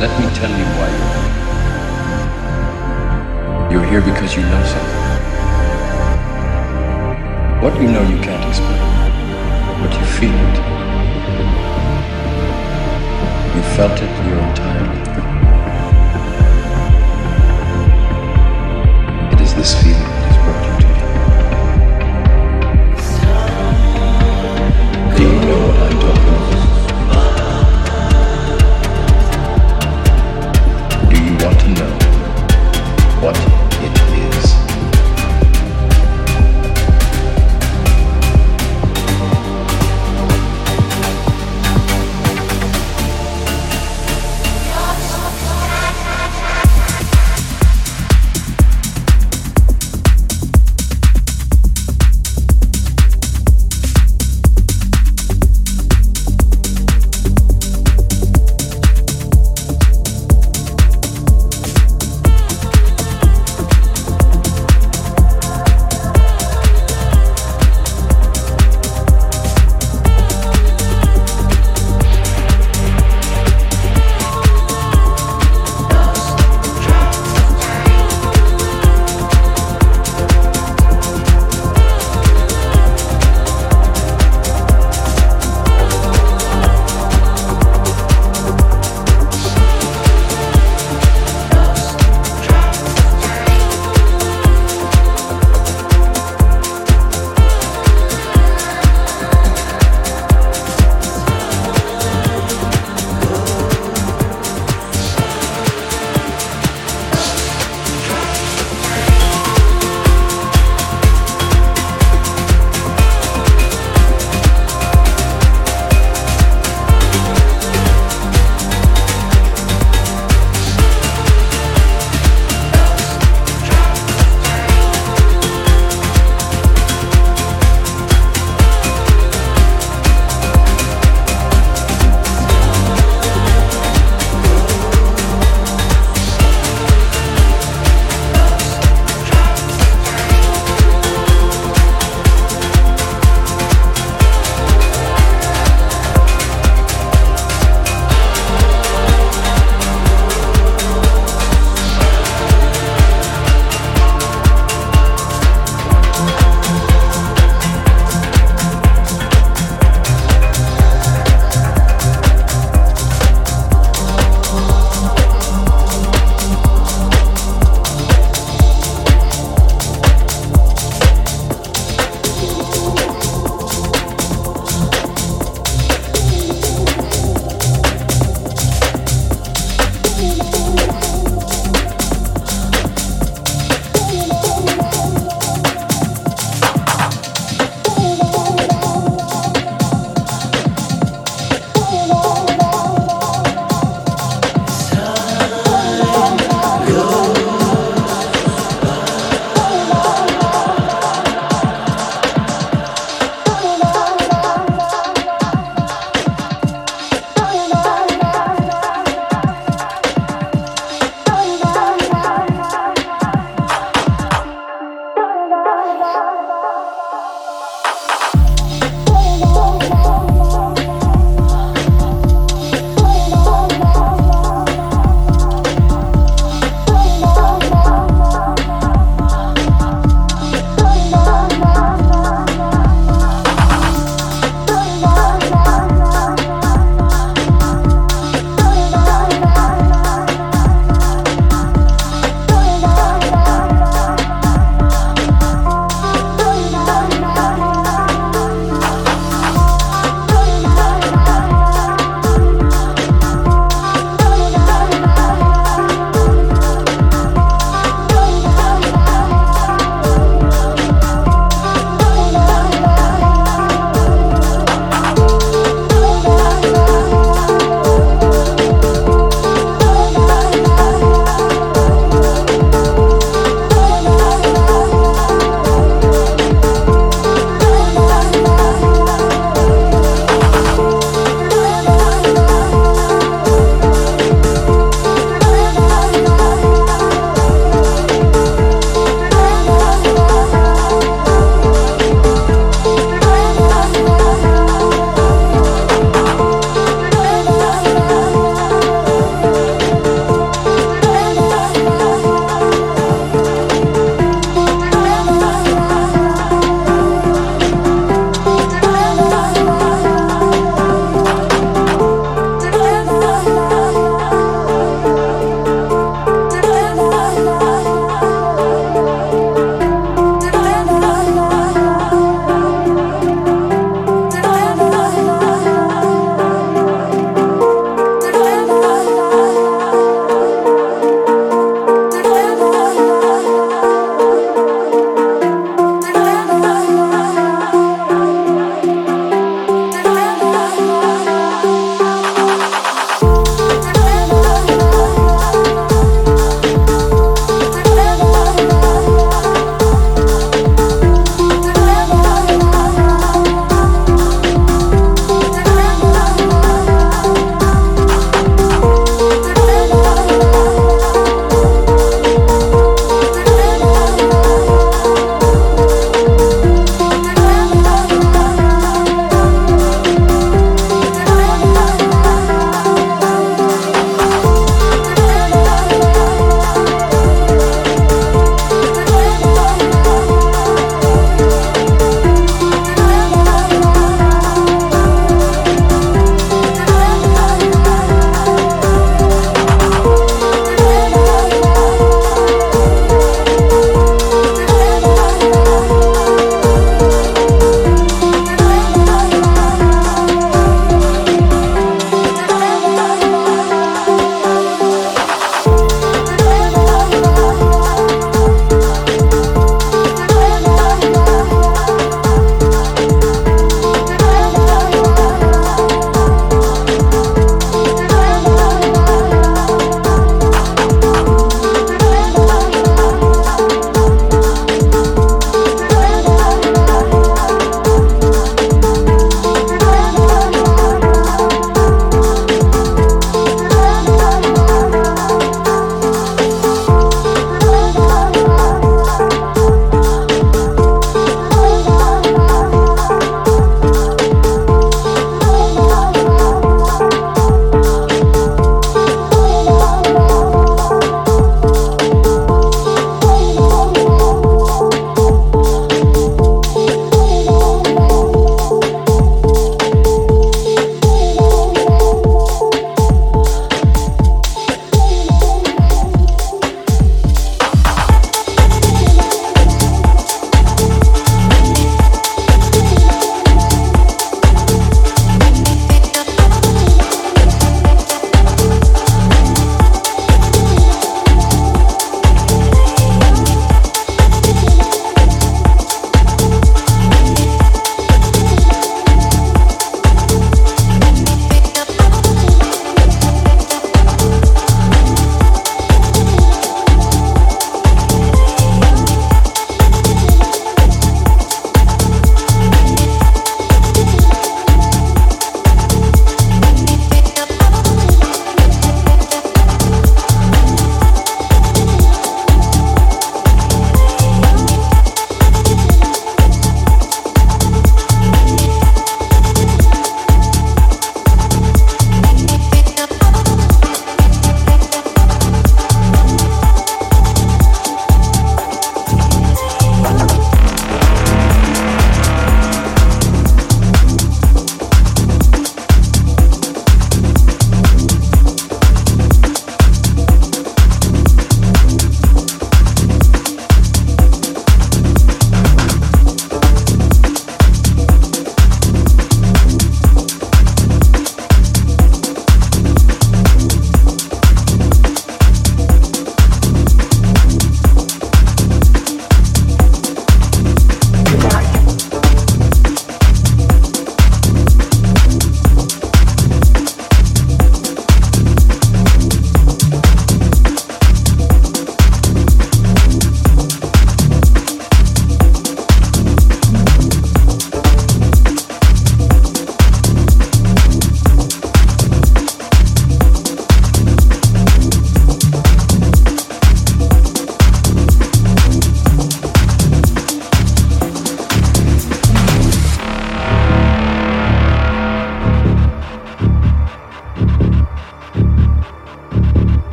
Let me tell you why you're here. You're here because you know something. What you know you can't explain, but you feel it. You felt it your entire life. It is this feeling that has brought you to me. Do you know what I?